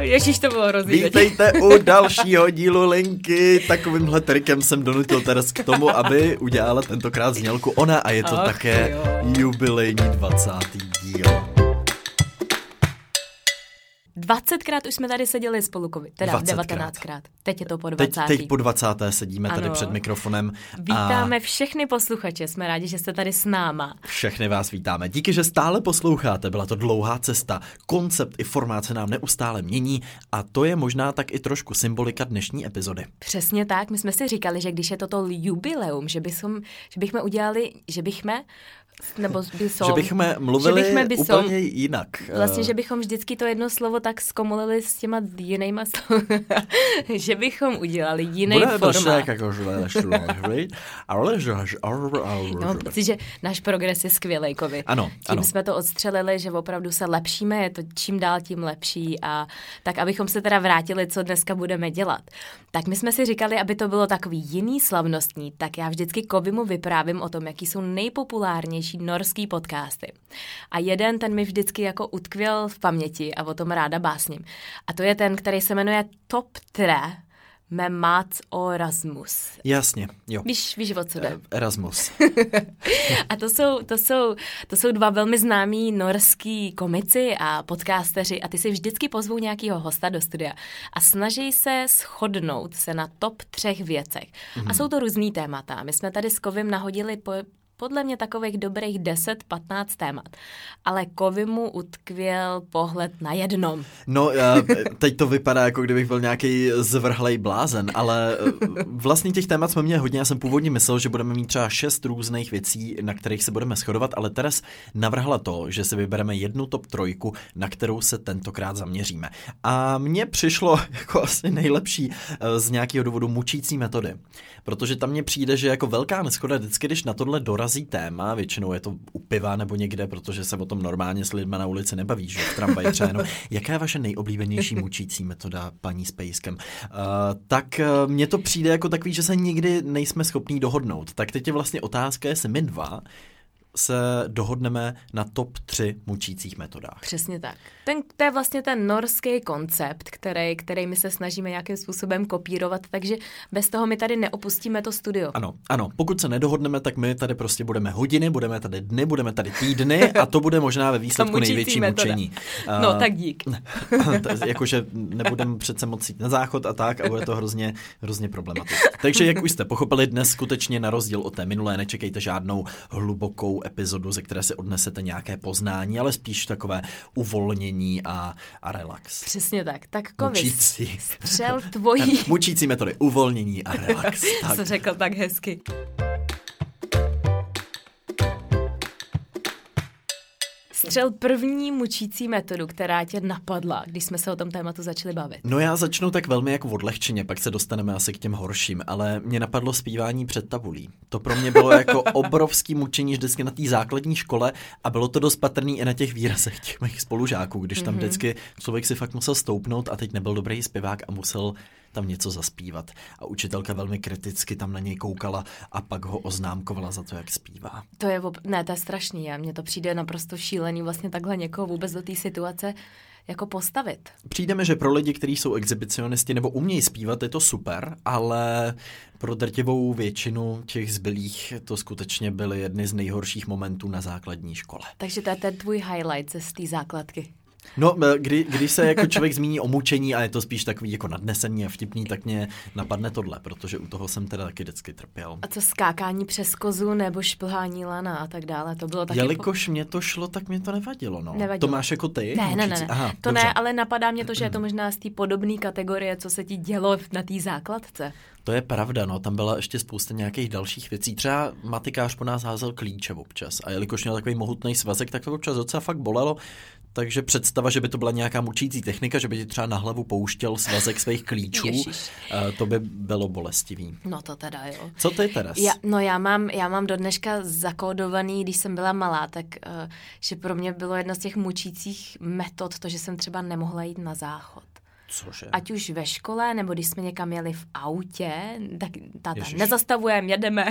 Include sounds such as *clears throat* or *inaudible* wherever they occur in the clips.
Ježíš, to bylo hrozný. Vítejte u dalšího dílu Linky. Takovýmhle trikem jsem donutil Teres k tomu, aby udělala tentokrát znělku ona a je to Ach, také jo. jubilejní 20. díl. 20krát už jsme tady seděli spolu, teda 20krát. 19krát. Teď je to po Teď, 20. teď po 20. sedíme tady Ano. před mikrofonem. Vítáme A všechny posluchače, jsme rádi, že jste tady s náma. všechny vás vítáme. Díky, že stále posloucháte. Byla to dlouhá cesta. Koncept i formát se nám neustále mění a to je možná tak i trošku symbolika dnešní epizody. Přesně tak, my jsme si říkali, že když je toto jubileum, že, bychom, že bychom udělali, že bychom, nebo bychom, Že bychom mluvili že bychom bysom, úplně jinak. Vlastně, že bychom vždycky to jedno slovo tak zkomolili s těma jinýma *laughs* že bychom udělali jiný Bude to formát. tak jako žle, šlo, ale že- mám pocit, že náš progres je skvělý, Kovi. Ano, Tím ano. jsme to odstřelili, že opravdu se lepšíme, je to čím dál tím lepší a tak, abychom se teda vrátili, co dneska budeme dělat. Tak my jsme si říkali, aby to bylo takový jiný slavnostní, tak já vždycky Kovimu vyprávím o tom, jaký jsou nejpopulárnější norský podcasty. A jeden ten mi vždycky jako utkvěl v paměti a o tom ráda básním. A to je ten, který se jmenuje Top 3 med Mats och Rasmus. Jasně, jo. Víš, víš, o co jde? Eh, Erasmus. *laughs* A to jsou, to, jsou, to jsou dva velmi známí norský komici a podcasteři a ty si vždycky pozvou nějakého hosta do studia a snaží se shodnout se na top třech věcech. Mm-hmm. A jsou to různý témata. My jsme tady s Kovim nahodili po, podle mě takových dobrých 10-15 témat. Ale Kovimu utkvěl pohled na jednom. No, já, teď to vypadá, jako kdybych byl nějaký zvrhlej blázen, ale eh, vlastně těch témat jsme měli hodně. Já jsem původně myslel, že budeme mít třeba šest různých věcí, na kterých se budeme shodovat, ale Teres navrhla to, že si vybereme jednu top trojku, na kterou se tentokrát zaměříme. A mně přišlo *laughs* jako asi nejlepší eh, z nějakého důvodu mučící metody. Protože tam mně přijde, že jako velká neschoda vždycky, když na tohle dorazí téma, většinou je to u piva nebo někde, protože se o tom normálně s lidmi na ulici nebaví, že v tramvaji třeba jenom. *laughs* Jaká je vaše nejoblíbenější mučící metoda, paní s pejskem? Uh, tak uh, mně to přijde jako takový, že se nikdy nejsme schopní dohodnout. Tak teď je vlastně otázka, jestli my dva se dohodneme na top 3 mučících metodách. Přesně tak. Ten, to je vlastně ten norský koncept, který, který my se snažíme nějakým způsobem kopírovat, takže bez toho my tady neopustíme to studio. Ano, ano, pokud se nedohodneme, tak my tady prostě budeme hodiny, budeme tady dny, budeme tady týdny a to bude možná ve *laughs* výsledku největší metoda. mučení. *laughs* No, Uh, tak dík. *laughs* jakože nebudeme přece moc jít na záchod a tak a bude to hrozně, hrozně problematické. Takže jak už jste pochopili, dnes skutečně na rozdíl od té minulé nečekejte žádnou hlubokou epizodu, ze které si odnesete nějaké poznání, ale spíš takové uvolnění a, a relax. Přesně tak. Tak Kovis, Mučící. *laughs* střel tvojí... Mučící metody, uvolnění a relax. *laughs* Tak. Co řekl tak hezky. Střel první mučící metodu, která tě napadla, když jsme se o tom tématu začali bavit. No já začnu tak velmi jako odlehčeně, pak se dostaneme asi k těm horším, ale mě napadlo zpívání před tabulí. To pro mě bylo jako *laughs* obrovský mučení vždycky na té základní škole a bylo to dost patrný i na těch výrazech těch mých spolužáků, když tam vždycky člověk si fakt musel stoupnout a teď nebyl dobrý zpěvák a musel tam něco zaspívat. A učitelka velmi kriticky tam na něj koukala a pak ho oznámkovala za to, jak zpívá. To je, ob... ne, to je strašný a mně to přijde naprosto šílený vlastně takhle někoho vůbec do té situace jako postavit. Přijde mi, že pro lidi, kteří jsou exhibicionisti nebo umějí zpívat, je to super, ale pro drtivou většinu těch zbylých to skutečně byly jedny z nejhorších momentů na základní škole. Takže to je ten tvůj highlight ze z té základky. No, eh, kdy, když se jako člověk zmíní o mučení a je to spíš takový jako nadnesený a vtipný, tak mě napadne tohle, protože u toho jsem teda taky vždycky trpěl. A co skákání přes kozu nebo šplhání lana a tak dále, to bylo taky... Jelikož mě to šlo, tak mě to nevadilo, no. Nevadilo. To máš jako ty? Ne, ne, ne, ne. Aha, to dobře. ne, ale napadá mě to, že je to možná z té podobné kategorie, co se ti dělo na té základce. To je pravda, no, tam byla ještě spousta nějakých dalších věcí. Třeba matikář po nás házel klíče občas a jelikož měl takový mohutný svazek, tak to občas docela fakt bolelo. Takže představa, že by to byla nějaká mučící technika, že by ti třeba na hlavu pouštěl svazek svých klíčů, Ježiš. eh, to by bylo bolestivý. No to teda jo. Co ty, Teres? Já, no já mám, já mám do dneška zakódovaný, když jsem byla malá, tak uh, že pro mě bylo jedna z těch mučících metod to, že jsem třeba nemohla jít na záchod. Cože? Ať už ve škole, nebo když jsme někam jeli v autě, tak táta, Ježiš. nezastavujeme, jedeme.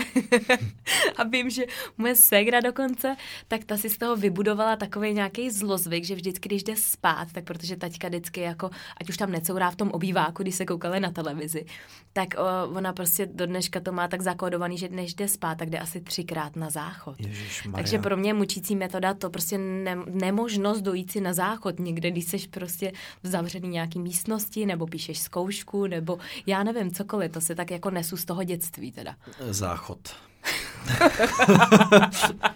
*laughs* a vím, že moje ségra dokonce, tak ta si z toho vybudovala takový nějaký zlozvyk, že vždycky, když jde spát, tak protože taťka vždycky jako, ať už tam necourá v tom obýváku, když se koukali na televizi, tak o, ona prostě do dneška to má tak zakódovaný, že než jde spát, tak jde asi třikrát na záchod. Ježišmarja. Takže pro mě mučící metoda to prostě ne, nemožnost dojít si na záchod někde, když jsi prostě v zavřený nějaký místnosti, nebo píšeš zkoušku, nebo já nevím, cokoliv, to se tak jako nesu z toho dětství teda. Záchod. *laughs*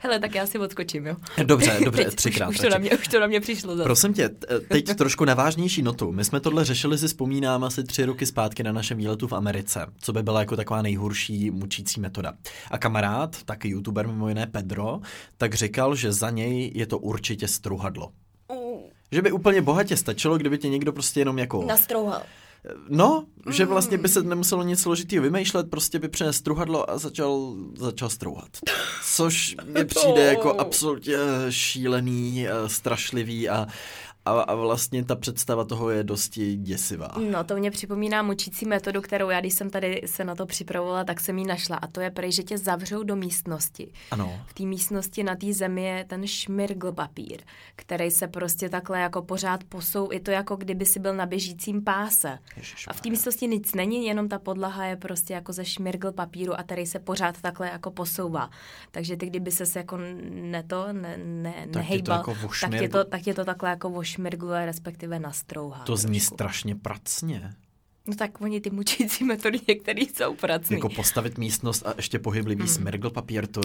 Hele, tak já si odskočím, jo. Dobře, dobře, *laughs* Teď třikrát. Už, už, to na mě, už to na mě přišlo zase. Prosím tě, teď *laughs* trošku na vážnější notu. My jsme tohle řešili, si vzpomínám, asi tři roky zpátky na našem výletu v Americe, co by byla jako taková nejhorší mučící metoda. A kamarád, taky youtuber mimo jiné Pedro, tak říkal, že za něj je to určitě struhadlo. Že by úplně bohatě stačilo, kdyby tě někdo prostě jenom jako... Nastrouhal. No, že vlastně by se nemuselo nic složitého vymýšlet, prostě by přinesl struhadlo a začal, začal strouhat. Což mi přijde jako absolutně šílený, eh, strašlivý a, a, a vlastně ta představa toho je dosti děsivá. No, to mě připomíná mučící metodu, kterou já, když jsem tady se na to připravovala, tak jsem ji našla. A to je prej, že tě zavřou do místnosti. Ano. V té místnosti na té zemi je ten šmirgl papír, který se prostě takhle jako pořád posou. Je to jako kdyby si byl na běžícím páse. Ježišmarja. A v té místnosti nic není, jenom ta podlaha je prostě jako ze šmirgl papíru a který se pořád takhle jako posouvá. Takže ty, kdyby ses jako ne to, ne, ne, to nehejbal, jako tak, tě to, tak tě to takhle jako vošmirgluje, respektive nastrouhá. To zní trošku. strašně pracně. No tak oni ty mučící metody některý jsou pracný. Jako postavit místnost a ještě pohyblivý smirgl papír, to,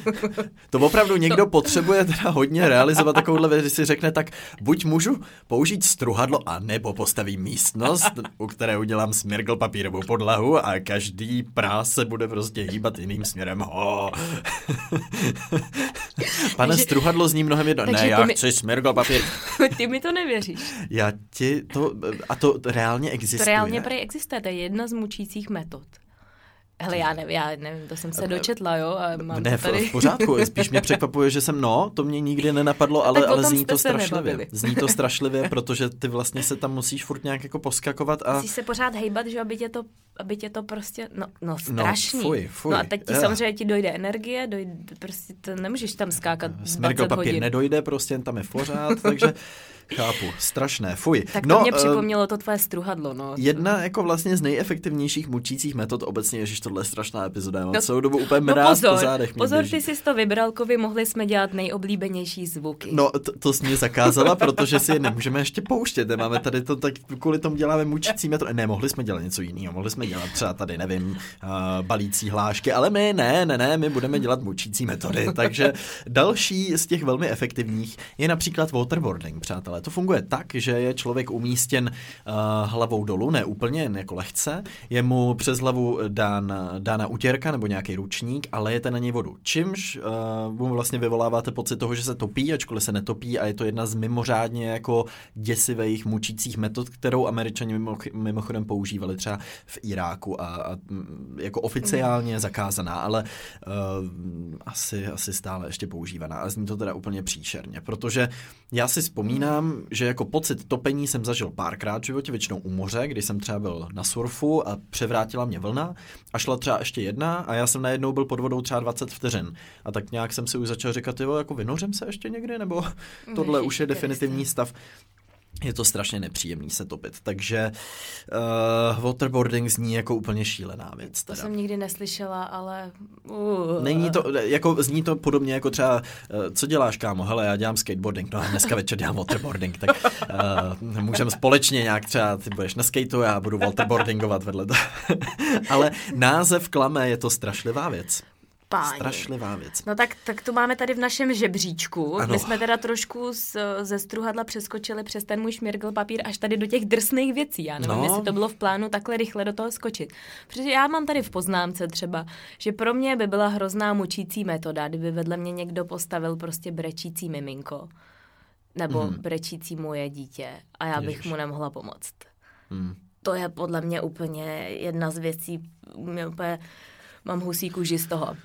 *laughs* to opravdu někdo potřebuje teda hodně realizovat takovouhle věc, když si řekne, tak buď můžu použít struhadlo, a nebo postavím místnost, u které udělám smirgl papírovou podlahu a každý prás se bude prostě hýbat jiným směrem. Ho. *laughs* Pane Takže- struhadlo zní mnohem jedno. takže Ne, to já mi- chci smirgl papír. *laughs* ty mi to nevěříš. Já ti to, a to reálně To existuje. Reálně prej existuje, to je jedna z mučících metod. Hele, já nevím, já nevím, to jsem se dočetla, jo, a mám ne, to tady. v, pořádku, spíš mě *laughs* překvapuje, že jsem, no, to mě nikdy nenapadlo, ale, ale zní to strašlivě. nebavili. Zní to *laughs* strašlivě, protože ty vlastně se tam musíš furt nějak jako poskakovat a Musíš se pořád hejbat, že aby tě to, aby tě to prostě, no, no strašný. fuj, fuj. No a teď ti Eh. samozřejmě ti dojde energie, dojde, prostě to nemůžeš tam skákat 20 smirgl papír hodin. nedojde, prostě jen tam je pořád, *laughs* takže chápu, strašné, fuj. Tak to no, mě eh, připomnělo to tvoje struhadlo, no. Jedna jako vlastně z nejefektivnějších mučících metod obecně, ježiš, tohle je strašná epizoda, já mám No- celou dobu úplně No mráz po pozor, zádech. mě pozor, běží. ty jsi to vybral, Kovi, mohli jsme dělat nejoblíbenější zvuky. No, to, to jsi mě zakázala, protože si je nemůžeme ještě pouštět. Máme tady to, tak kvůli tomu děláme mučící metody. Ne, mohli jsme dělat něco jiného. Mohli jsme dělat třeba tady, nevím, uh, balící hlášky, ale my ne, ne, ne, my budeme dělat mučící metody. Takže další z těch velmi efektivních je například waterboarding, přátelé. To funguje tak, že je člověk umístěn uh, hlavou dolů, ne úplně, jen jako lehce. Je mu přes hlavu dán, dána utěrka nebo nějaký ručník a lejete na něj vodu. Čímž uh, mu vlastně vyvoláváte pocit toho, že se topí, ačkoliv se netopí a je to jedna z mimořádně jako děsivých mučících metod, kterou američani mimo, mimochodem používali třeba v Iráku a, a mm, jako oficiálně zakázaná, ale uh, asi, asi stále ještě používaná a zní to teda úplně příšerně, protože já si vzpomínám, že jako pocit topení jsem zažil párkrát v životě, většinou u moře, kdy jsem třeba byl na surfu a převrátila mě vlna a šla třeba ještě jedna a já jsem najednou byl pod vodou třeba 20 vteřin. A tak nějak jsem si už začal říkat, jo, jako vynořím se ještě někdy, nebo *laughs* tohle Ježiš už je definitivní stav. Je to strašně nepříjemný se topit, takže uh, waterboarding zní jako úplně šílená věc. To Teda. jsem nikdy neslyšela, ale... Uh. Není to, jako zní to podobně jako třeba, eh, co děláš kámo, hele, já dělám skateboarding, no a dneska večer dělám waterboarding, tak uh, můžeme společně nějak třeba, ty budeš na skateu, já budu waterboardingovat vedle toho. *laughs* Ale název klame, je to strašlivá věc. Páni. Strašlivá věc. No tak, tak to máme tady v našem žebříčku. Ano. My jsme teda trošku z, ze struhadla přeskočili přes ten můj šmirgl papír až tady do těch drsných věcí. Já nevím, No. jestli to bylo v plánu takhle rychle do toho skočit. Protože já mám tady v poznámce třeba, že pro mě by byla hrozná mučící metoda, kdyby vedle mě někdo postavil prostě brečící miminko. Nebo hmm. brečící moje dítě. A já bych Ježiš. mu nemohla pomoct. Hmm. To je podle mě úplně jedna z věcí, mě úplně, mám husí kůži z toho.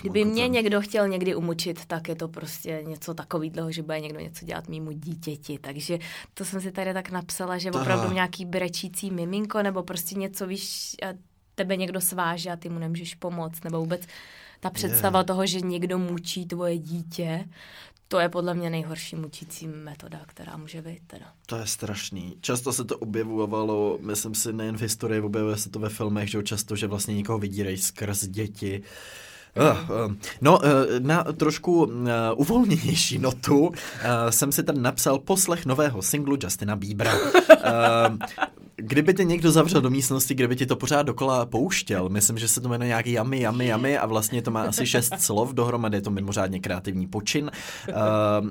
Kdyby mě někdo chtěl někdy umučit, tak je to prostě něco takového, že bude někdo něco dělat mýmu dítěti. Takže to jsem si tady tak napsala, že opravdu nějaký brečící miminko nebo prostě něco, víš, tebe někdo sváže a ty mu nemůžeš pomoct, nebo vůbec ta představa yeah. toho, že někdo mučí tvoje dítě, to je podle mě nejhorší mučící metoda, která může být teda. To je strašný. Často se to objevovalo, myslím si, nejen v historii, objevuje se to ve filmech, že často, že vlastně někoho vydírají skrz děti. Uh, no, uh, na trošku uvolněnější notu jsem si tady napsal poslech nového singlu Justina Biebera. Kdyby tě někdo zavřel do místnosti, kde by ti to pořád dokola pouštěl, myslím, že se to jmenuje nějaký yummy, yummy, yummy a vlastně to má asi šest slov dohromady, je to mimořádně kreativní počin. Uh,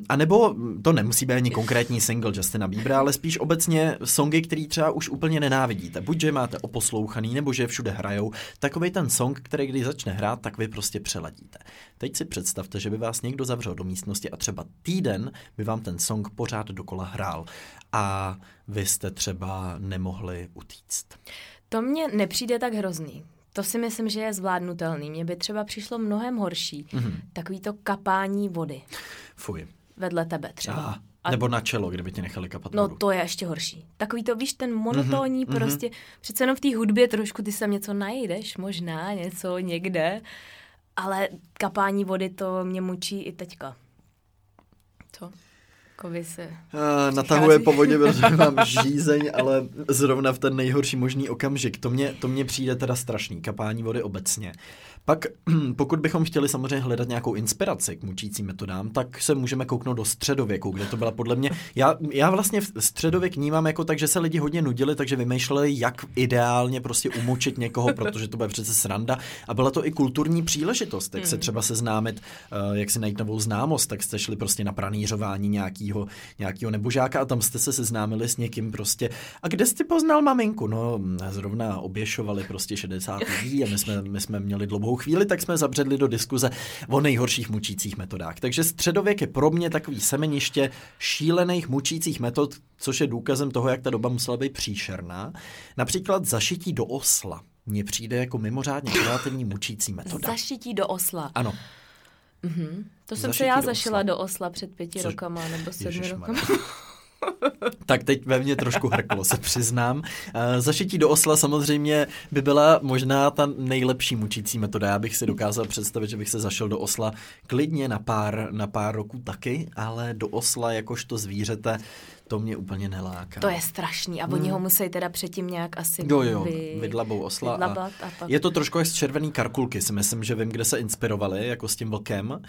a nebo to nemusí být ani konkrétní single Justina Biebera, ale spíš obecně songy, který třeba už úplně nenávidíte. Buď, že máte oposlouchaný, nebo že všude hrajou. Takový ten song, který když začne hrát, tak vy prostě přeladíte. Teď si představte, že by vás někdo zavřel do místnosti a třeba týden by vám ten song pořád dokola hrál. A vy jste třeba nemohli utíct. To mně nepřijde tak hrozný. To si myslím, že je zvládnutelný. Mně by třeba přišlo mnohem horší. Mm-hmm. Takový to kapání vody. Fuj. Vedle tebe třeba. A, nebo na čelo, kdyby ti nechali kapat No vodu. to je ještě horší. Takový to, víš, ten monotónní mm-hmm, prostě, přece jenom v té hudbě trošku ty sem něco najdeš, možná něco někde, ale kapání vody to mě mučí i teďka. Co? Kovy se uh, natahuje po vodě, protože *laughs* mám žízeň, ale zrovna v ten nejhorší možný okamžik. To mě, to mě přijde teda strašný, kapání vody obecně. Pak, *clears throat* pokud bychom chtěli samozřejmě hledat nějakou inspiraci k mučícím metodám, tak se můžeme kouknout do středověku, kde to byla podle mě. Já, já vlastně v středověk vnímám jako tak, že se lidi hodně nudili, takže vymýšleli, jak ideálně prostě umučit někoho, *laughs* protože to bude přece sranda. A byla to i kulturní příležitost, jak se hmm. třeba seznámit, eh, jak si najít novou známost, tak jste šli prostě na pranířování nějakého, nějakého nebožáka a tam jste se seznámili s někým prostě. A kde jsi poznal maminku? No, zrovna oběšovali prostě 60 lidí a my jsme, my jsme měli dlouhou dlouhou chvíli, tak jsme zabředli do diskuze o nejhorších mučících metodách. Takže středověk je pro mě takový semeniště šílených mučících metod, což je důkazem toho, jak ta doba musela být příšerná. Například zašití do osla. Mně přijde jako mimořádně kreativní mučící metoda. Zašití do osla. Ano. Mm-hmm. To jsem se já do zašila osla. do osla před pěti Což... rokama nebo sedmi rokama. *laughs* tak teď ve mně trošku hrklo, se přiznám. Eh, zašití do osla samozřejmě by byla možná ta nejlepší mučící metoda. Já bych si dokázal představit, že bych se zašel do osla klidně na pár, na pár roků taky, ale do osla jakožto zvířete to mě úplně neláká. To je strašný a oni hmm. ho musí teda předtím nějak asi jo, jo, vy... vydlabou osla. A a pak... Je to trošku jak z červený karkulky, si myslím, že vím, kde se inspirovali, jako s tím vlkem, a,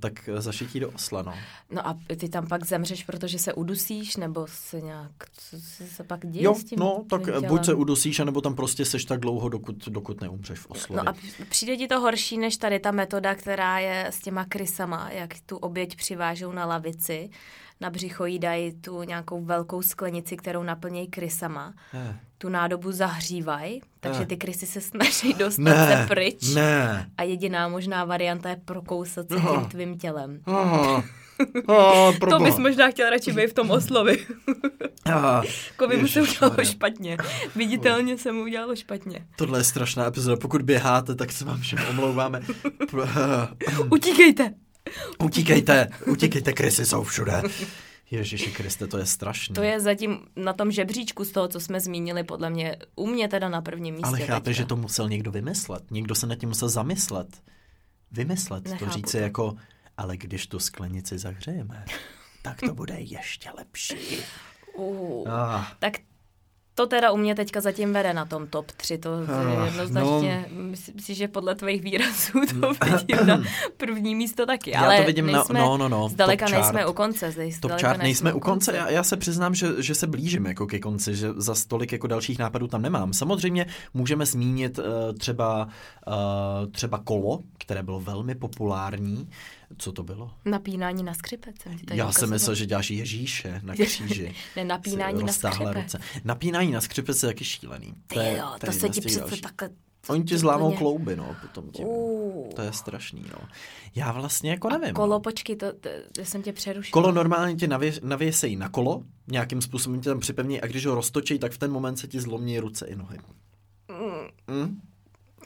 tak zašití do osla, no. No a ty tam pak zemřeš, protože se udusíš, nebo se nějak, co se pak děje jo, s tím no, tak tělem? buď se udusíš, nebo tam prostě seš tak dlouho, dokud, dokud neumřeš v oslově. No a přijde ti to horší, než tady ta metoda, která je s těma krysama, jak tu oběť přivážou na lavici, na břicho jí dají tu nějakou velkou sklenici, kterou naplnějí krysama. Ne. Tu nádobu zahřívají, takže ne. ty krysy se snaží dostat ne. se pryč. Ne. A jediná možná varianta je prokousat se tím tvým tělem. Aha. *laughs* Oh, to bys možná chtěl radši být v tom oslovi. *laughs* Kovi mu se udělalo špatně. Viditelně se mu udělalo špatně. Tohle je strašná epizoda. Pokud běháte, tak se vám všem omlouváme. *laughs* Utíkejte! Utíkejte, utíkejte, krysy jsou všude. Ježíši Kriste, to je strašné. To je zatím na tom žebříčku z toho, co jsme zmínili, podle mě, u mě teda na prvním místě. Ale chápeš, že to musel někdo vymyslet. Někdo se nad tím musel zamyslet. Vymyslet, Nechápu to říci to. jako, ale když tu sklenici zahřejeme, tak to bude ještě lepší. Uh, ah. Tak to teda u mě teďka zatím vede na tom top 3, to, to je ah, jednoznačně, no, myslím si, že podle tvých výrazů to mm. vidím na první místo taky, ale já to vidím nejsme, na, no, no, no, zdaleka top nejsme chart. u konce. Zdaleka top chart nejsme u konce, já, já se přiznám, že, že se blížím jako ke konci, že za stolik jako dalších nápadů tam nemám. Samozřejmě můžeme zmínit uh, třeba, uh, třeba kolo, které bylo velmi populární, co to bylo? Napínání na skřipec. Já jsem myslel, že děláš Ježíše na *laughs* kříži. ne, napínání na skřipec. Ruce. Napínání na skřipec je taky šílený. To, je, jo, to, to se ti přece takhle Oni ti zlámou klouby, no, potom tím. Uh. To je strašný, no. Já vlastně jako nevím. A kolo, no. počkej, to, to, to jsem tě přerušil. Kolo normálně tě navě, navěsejí na kolo, nějakým způsobem tě tam připevní a když ho roztočí, tak v ten moment se ti zlomí ruce i nohy. Mm. Mm?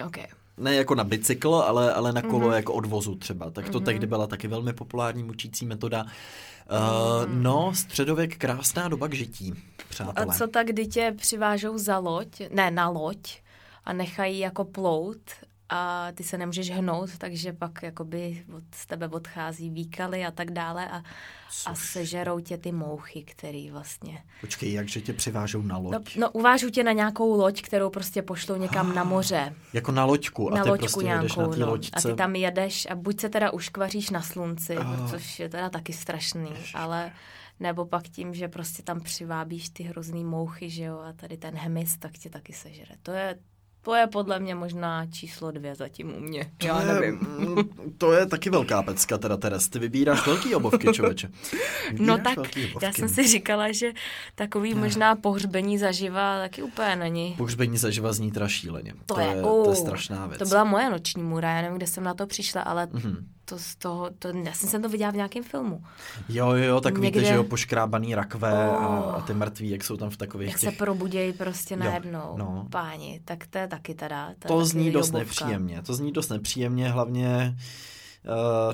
OK. Ne jako na bicykl, ale, ale na kolo mm-hmm. jako odvozu třeba. Tak to mm-hmm. tehdy byla taky velmi populární mučící metoda. Uh, no, středověk, krásná doba k žití, přátelé. A co tak, kdy tě přivážou za loď, ne, na loď a nechají jako plout a ty se nemůžeš hnout, takže pak jakoby od z tebe odchází výkaly a tak dále a, a sežerou tě ty mouchy, který vlastně... Počkej, jakže tě přivážou na loď? No, no uvážu tě na nějakou loď, kterou prostě pošlou někam ah, na moře. Jako na loďku a na ty loďku prostě nějakou, jedeš na no. loďce. A ty tam jedeš a buď se teda uškvaříš na slunci, oh. což je teda taky strašný, Ježiš. ale nebo pak tím, že prostě tam přivábíš ty hrozný mouchy, že jo, a tady ten hemis, tak tě taky sežere. To je, to je podle mě možná číslo dvě zatím u mě. To Já je, nevím. *laughs* To je taky velká pecka teda, Teres. Ty vybíráš velký obovky, člověče. Vybíráš No tak, já jsem si říkala, že takový možná pohřbení zaživa taky úplně není. Pohřbení zaživa zní teda šíleně. To, to, je, je, uh, to je strašná věc. To byla moje noční můra, já nevím, kde jsem na to přišla, ale Mhm. To z toho, to, já jsem se to viděla v nějakém filmu. Jo, jo, tak Někde- víte, že jo, poškrábaný rakve a, Oh. a ty mrtví, jak jsou tam v takových Jak se těch... probudějí prostě najednou, no. páni, tak to je taky teda. To taky zní dost jobovka. nepříjemně. To zní dost nepříjemně, hlavně... Uh,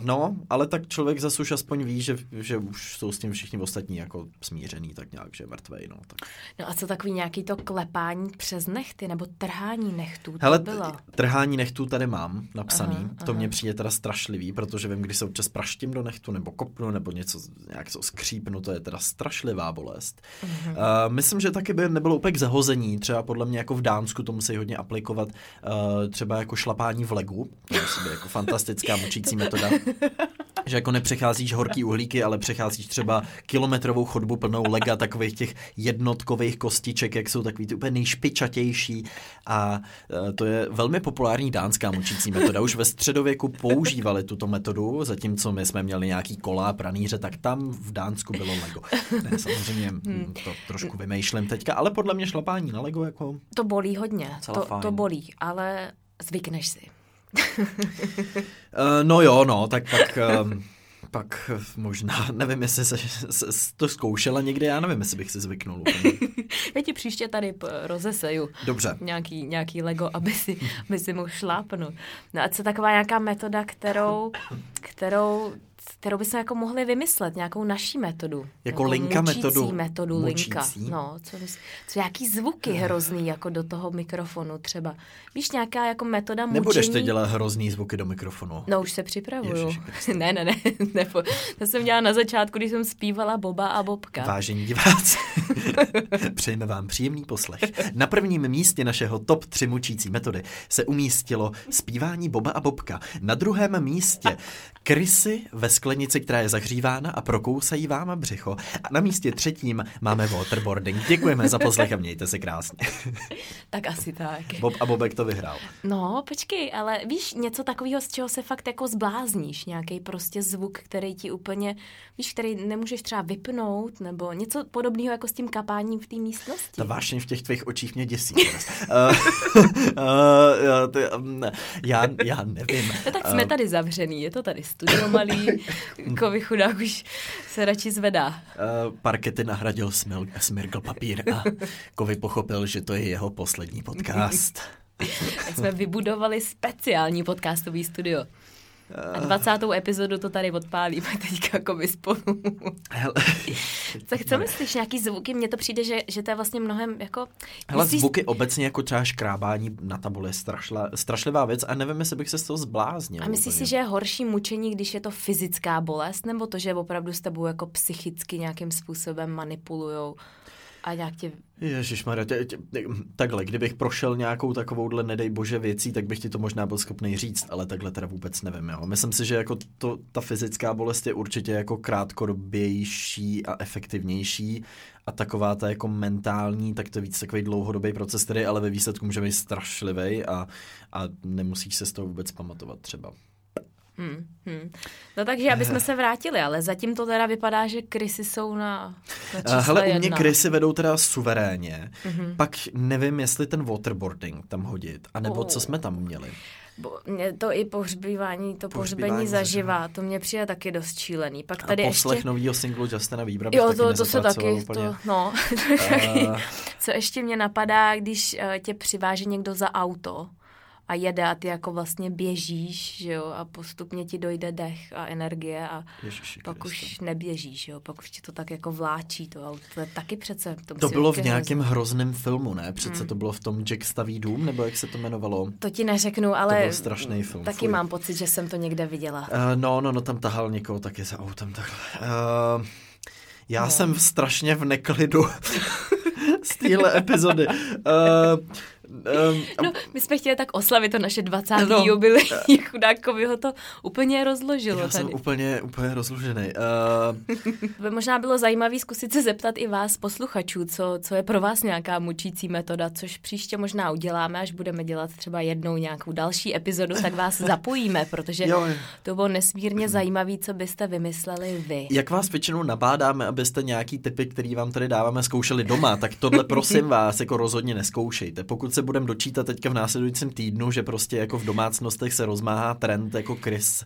no, ale tak člověk zase už aspoň ví, že, že už jsou s tím všichni ostatní jako smířený, tak nějak, že je mrtvej, no. Tak. No a co takový nějaký to klepání přes nechty nebo trhání nechtů, to Hele, bylo. trhání nechtů tady mám napsaný. Aha, to aha. mně přijde teda strašlivý, protože vím, když se občas praštím do nechtu nebo kopnu nebo něco, nějak to skřípnu, to je teda strašlivá bolest. Mhm. Uh, myslím, že taky by nebylo úplně k zahození, třeba podle mě jako v Dánsku to musí hodně aplikovat, uh, třeba jako šlapání v legu, to musí být jako fantastická mučící metoda. Že jako nepřecházíš horký uhlíky, ale přecházíš třeba kilometrovou chodbu plnou lega takových těch jednotkových kostiček, jak jsou takový ty úplně nejšpičatější. A e, to je velmi populární dánská mučící metoda. Už ve středověku používali tuto metodu, zatímco my jsme měli nějaký kola, pranýře, tak tam v Dánsku bylo lego. Ne, samozřejmě mm, to trošku vymýšlím teďka, ale podle mě šlapání na lego jako... To bolí hodně, to, to bolí, ale zvykneš si. Uh, *laughs* no jo, no, tak pak... Um, pak eh, možná, nevím, jestli se, se, se to zkoušela někdy, já nevím, jestli bych si zvyknul. *laughs* Já ti příště tady rozeseju Dobře. nějaký, nějaký Lego, aby si, aby si mohl šlápnout. No a co taková nějaká metoda, kterou, kterou, kterou bychom jako mohli vymyslet, nějakou naší metodu. Jako linka metodu. metodu linka. No, co, co nějaký zvuky hrozný jako do toho mikrofonu třeba. Víš, nějaká jako metoda mučení. Nebudeš teď dělat hrozný zvuky do mikrofonu. No už se připravuju. *laughs* Ne, ne, ne, nebo, to jsem dělala na začátku, když jsem zpívala Boba a Bobka. Vážení diváci, *laughs* přejeme vám příjemný poslech. Na prvním místě našeho top 3 mučící metody se umístilo zpívání Boba a Bobka. Na druhém místě krysy ve sklenici, která je zahřívána a prokousají vám břicho. A na místě třetím máme waterboarding. Děkujeme za poslech a mějte se krásně. *laughs* Tak asi tak. Bob a Bobek to vyhrál. No, počkej, ale víš, něco takového, z čeho se fakt jako zblázníš, nějaký prostě zvuk, který ti úplně, víš, který nemůžeš třeba vypnout, nebo něco podobného jako s tím kapáním v té místnosti. Ta vášeň v těch tvých očích mě děsí. uh, uh, ty, um, já, já nevím. No tak jsme tady zavřený, je to tady studio malý, *laughs* *laughs* kovy chudák už se radši zvedá. Uh, parkety nahradil smil, smirgl papír a Kovy pochopil, že to je jeho poslední podcast. *laughs* Tak jsme vybudovali speciální podcastový studio. A 20. epizodu to tady odpálíme teďka jako by spolu. Hele, Co chceme slyšet nějaký zvuky? Mně to přijde, že, že to je vlastně mnohem jako... hele myslíš- zvuky obecně jako třeba škrábání na tabuli je strašla, strašlivá věc a nevím, jestli bych se z toho zbláznil. A myslíš si, že je horší mučení, když je to fyzická bolest, nebo to, že opravdu s tebou jako psychicky nějakým způsobem manipulujou a nějak tě... Ježišmarja, tě, tě, takhle, kdybych prošel nějakou takovouhle, nedej bože, věcí, tak bych ti to možná byl schopný říct, ale takhle teda vůbec nevím, jo. Myslím si, že jako to, ta fyzická bolest je určitě jako krátkodobější a efektivnější a taková ta jako mentální, tak to je víc takový dlouhodobý proces, který ale ve výsledku může být strašlivý a, a nemusíš se z toho vůbec pamatovat třeba. Hmm, hmm. No takže, aby jsme se vrátili, ale zatím to teda vypadá, že krysy jsou na, na Uh, čísle hele, u mě krysy vedou teda suverénně, mm-hmm. pak nevím, jestli ten waterboarding tam hodit, anebo Oh. co jsme tam měli. Bo, mě to i pohřbívání, to pohřbení zaživa. zaživá, to mě přijde taky dost šílený. Pak A tady poslech ještě... novýho singlu Justina bych Jo, to, to se taky, úplně. to, no. Eh. *laughs* Co ještě mě napadá, když uh, tě přiváže někdo za auto a jede a ty jako vlastně běžíš, že jo, a postupně ti dojde dech a energie a Ježiši pak Kriste. už neběžíš, jo, pak už ti to tak jako vláčí to auto, to je taky přece. To, To bylo v nějakém hrozný. hrozném filmu, ne? Přece Hmm. to bylo v tom Jack staví dům, nebo jak se to jmenovalo? To ti neřeknu, ale byl strašný film, taky fuj. mám pocit, že jsem to někde viděla. Uh, no, no, no, tam tahal někoho taky za autem takhle. Uh, já No. jsem strašně v neklidu *laughs* z téhle epizody. Uh, um, No, my jsme chtěli tak oslavit to naše 20. No. jubileí, chudákovi ho to úplně rozložilo já tady. jsem úplně, úplně rozlužený. Uh, *laughs* By možná bylo zajímavé zkusit se zeptat i vás, posluchačů, co, co je pro vás nějaká mučící metoda, což příště možná uděláme, až budeme dělat třeba jednou nějakou další epizodu, tak vás *laughs* zapojíme, protože jo, jo. to bylo nesmírně zajímavé, co byste vymysleli vy. Jak vás většinou nabádáme, abyste nějaký typy, který vám tady dáváme, zkoušeli doma, tak tohle *laughs* prosím vás jako rozhodně neskoušejte. Pokud se budeme dočítat teďka v následujícím týdnu, že prostě jako v domácnostech se rozmáhá trend jako Chris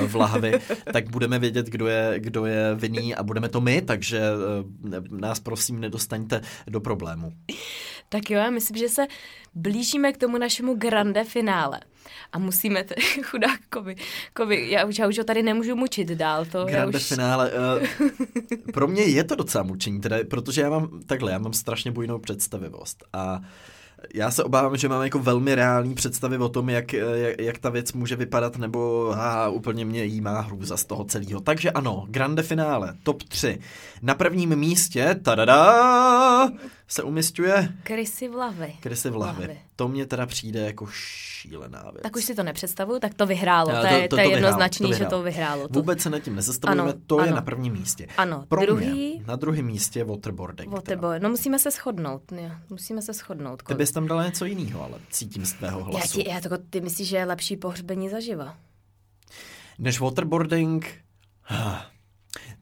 uh, v lahvi, *laughs* tak budeme vědět, kdo je, kdo je vinný a budeme to my, takže uh, nás prosím nedostaňte do problému. Tak jo, já myslím, že se blížíme k tomu našemu grande finále. A musíme, t- *laughs* chudákovi, kovi, já, už, já už ho tady nemůžu mučit dál. To Grande už... finále. Uh, *laughs* pro mě je to docela mučení, teda, protože já mám takhle, já mám strašně bujnou představivost a já se obávám, že mám jako velmi reální představy o tom, jak, jak, jak ta věc může vypadat, nebo a, úplně mě jí má hrůza z toho celého. Takže ano, grande finále, top 3. Na prvním místě, tadada, se umistuje Krysy v lavy. Krysy v lahvi. Lahvi. To mně teda přijde jako šílená věc. Tak už si to nepředstavuju, tak to vyhrálo. Jo, To, to- je, to- to, je to vyhrálo, jednoznačný, že to vyhrálo. To... Vůbec se nad tím nezastavujeme, Ano, to je ano. na prvním místě. Ano, Pro druhý... mě na druhém místě waterboarding. Waterboy. No musíme se shodnout. Ne, musíme se shodnout. Ty bys tam dala něco jiného, ale cítím z tvého já hlasu. ti, já to, ty myslíš, že je lepší pohřbení zaživa? Než waterboarding, ah,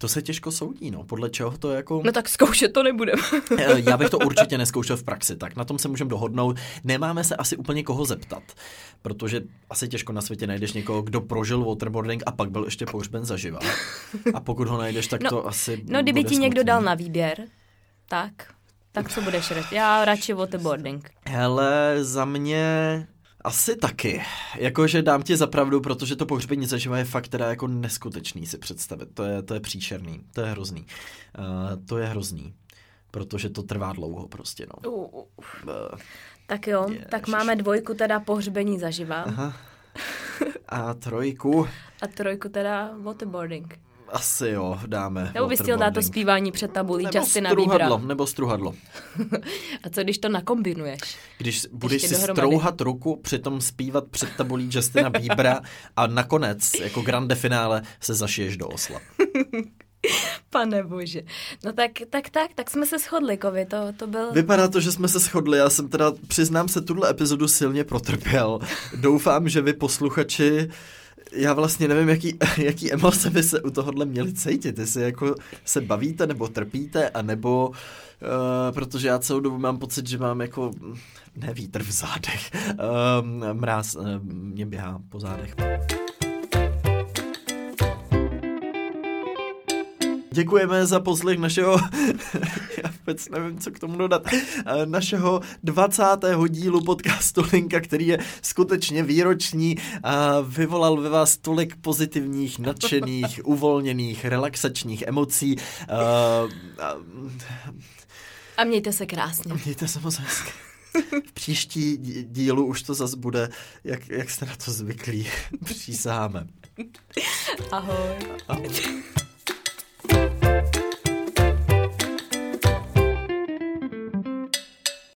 to se těžko soudí, no. Podle čeho to jako... No tak zkoušet to nebudeme. *laughs* Eh, Já bych to určitě neskoušel v praxi, tak na tom se můžeme dohodnout. Nemáme se asi úplně koho zeptat, protože asi těžko na světě najdeš někoho, kdo prožil waterboarding a pak byl ještě pohřben zaživa. A pokud ho najdeš, tak No, to asi No kdyby ti někdo dal na výběr, tak, tak co budeš radši? Já radši waterboarding. Hele, za mě asi taky. Jakože dám ti za pravdu, protože to pohřbení zaživa je fakt teda jako neskutečný si představit. To je, to je příšerný, to je hrozný. Uh, to je hrozný, protože to trvá dlouho prostě, no. Uh. Uh, Tak jo, Ježiš. tak máme dvojku teda pohřbení zaživa aha. A trojku, a trojku teda waterboarding. Asi jo, dáme. Nebo bys chtěl dát to zpívání před tabulí nebo Justina struhadlo, Biebera. nebo struhadlo. *laughs* A co když to nakombinuješ? Když budeš Ještě si dohromady. strouhat ruku, přitom zpívat před tabulí Justina Biebera a nakonec, jako grande finále, se zašiješ do osla. *laughs* Pane bože. No tak, tak, tak, tak jsme se shodli, Kovi, to, to byl... Vypadá to, že jsme se shodli. Já jsem teda, přiznám se, tuhle epizodu silně protrpěl. Doufám, že vy posluchači já vlastně nevím, jaký, *laughs* jaký emoce by se u tohohle měli cítit. Jestli jako se bavíte, nebo trpíte, anebo uh, protože já celou dobu mám pocit, že mám jako ne vítr v zádech. Uh, *laughs* mráz uh, mě běhá po zádech. Děkujeme za poslech našeho, *laughs* já vůbec nevím, co k tomu dodat, eh, našeho 20. dílu podcastu Linka, který je skutečně výroční a vyvolal ve vás tolik pozitivních, nadšených, *laughs* uvolněných, relaxačních emocí. Eh, a- A mějte se krásně. Mějte se moc hezky. V příští dí- dílu už to zase bude, jak, jak jste na to zvyklí. *laughs* Přísáháme. Ahoj. Ahoj. Thank you.